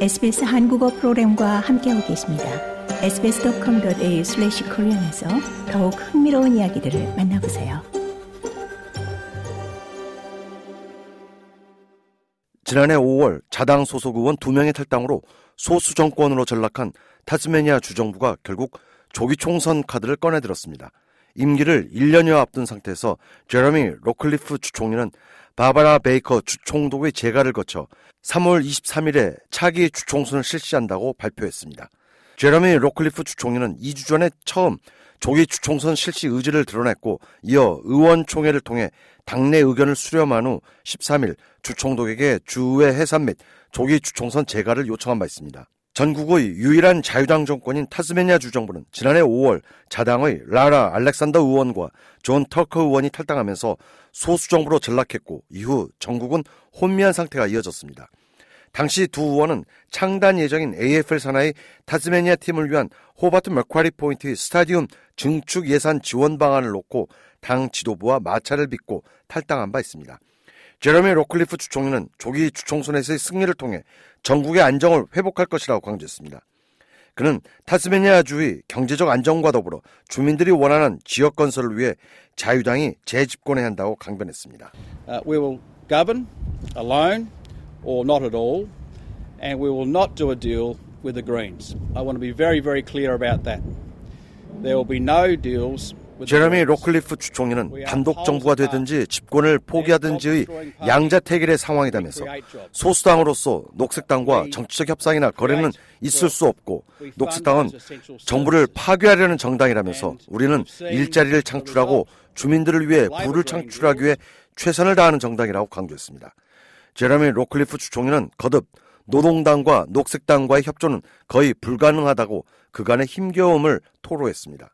SBS 한국어 프로그램과 함께하고 계십니다. sbs.com.au/korean에서 더욱 흥미로운 이야기들을 만나보세요. 지난해 5월 자당 소속 의원 2명의 탈당으로 소수 정권으로 전락한 타스메니아 주정부가 결국 조기 총선 카드를 꺼내들었습니다. 임기를 1년여 앞둔 상태에서 제러미 로클리프 주총리는 바바라 베이커 주총독의 재가를 거쳐 3월 23일에 차기 주총선을 실시한다고 발표했습니다. 제러미 로클리프 주총리는 2주 전에 처음 조기 주총선 실시 의지를 드러냈고 이어 의원총회를 통해 당내 의견을 수렴한 후 13일 주총독에게 주의회 해산 및 조기 주총선 재가를 요청한 바 있습니다. 전국의 유일한 자유당 정권인 타스메니아 주정부는 지난해 5월 자당의 라라 알렉산더 의원과 존 터커 의원이 탈당하면서 소수정부로 전락했고 이후 정국은 혼미한 상태가 이어졌습니다. 당시 두 의원은 창단 예정인 AFL 산하의 타스메니아 팀을 위한 호바트 맥쿼리 포인트 스타디움 증축 예산 지원 방안을 놓고 당 지도부와 마찰을 빚고 탈당한 바 있습니다. 제러미 로클리프 주총리는 조기 주총선에서의 승리를 통해 정국의 안정을 회복할 것이라고 강조했습니다. 그는 타스메니아 주의 경제적 안정과 더불어 주민들이 원하는 지역 건설을 위해 자유당이 재집권해야 한다고 강변했습니다. Uh, we will govern alone or not at all, and we will not do a deal with the Greens. I want to be very, very clear about that. There will be no deals 제러미 로클리프 주총리는 단독 정부가 되든지 집권을 포기하든지의 양자택일의 상황이다면서 소수당으로서 녹색당과 정치적 협상이나 거래는 있을 수 없고 녹색당은 정부를 파괴하려는 정당이라면서 우리는 일자리를 창출하고 주민들을 위해 부를 창출하기 위해 최선을 다하는 정당이라고 강조했습니다. 제러미 로클리프 주총리는 거듭 노동당과 녹색당과의 협조는 거의 불가능하다고 그간의 힘겨움을 토로했습니다.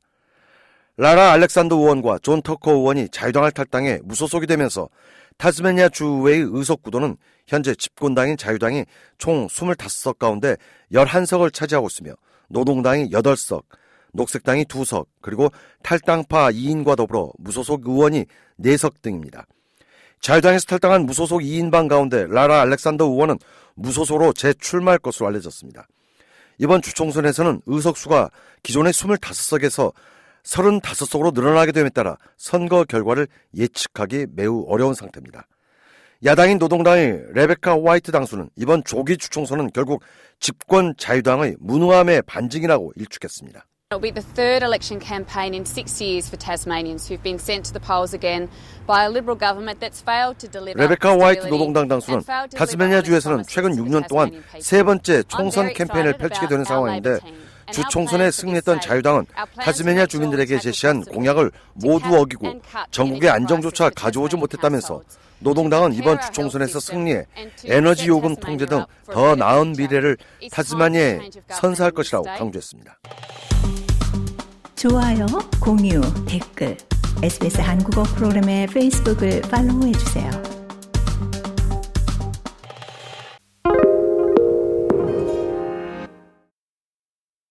라라 알렉산더 의원과 존 터커 의원이 자유당을 탈당해 무소속이 되면서 타스메니아 주의회의 의석 구도는 현재 집권당인 자유당이 총 25석 가운데 11석을 차지하고 있으며 노동당이 8석, 녹색당이 2석, 그리고 탈당파 2인과 더불어 무소속 의원이 4석 등입니다. 자유당에서 탈당한 무소속 2인방 가운데 라라 알렉산더 의원은 무소속으로 재출마할 것으로 알려졌습니다. 이번 주총선에서는 의석수가 기존의 25석에서 35석으로 늘어나게 됨에 따라 선거 결과를 예측하기 매우 어려운 상태입니다. 야당인 노동당의 레베카 화이트 당수는 이번 조기 주총선은 결국 집권 자유당의 무능함의 반증이라고 일축했습니다. It will be the third election campaign in six years for Tasmanians who've been sent to the polls again by a Liberal government that's failed to deliver. 레베카 화이트 노동당 당수는 타스메니아 주에서는 최근 6년 동안 세 번째 총선 캠페인을 펼치게 되는 상황인데 주 총선에 승리했던 자유당은 타스메니아 주민들에게 제시한 공약을 모두 어기고 전국의 안정조차 가져오지 못했다면서 노동당은 이번 주 총선에서 승리해 에너지 요금 통제 등 더 나은 미래를 타스마니아에 선사할 것이라고 강조했습니다. 좋아요, 공유, 댓글, SBS 한국어 프로그램의 페이스북을 팔로우해 주세요.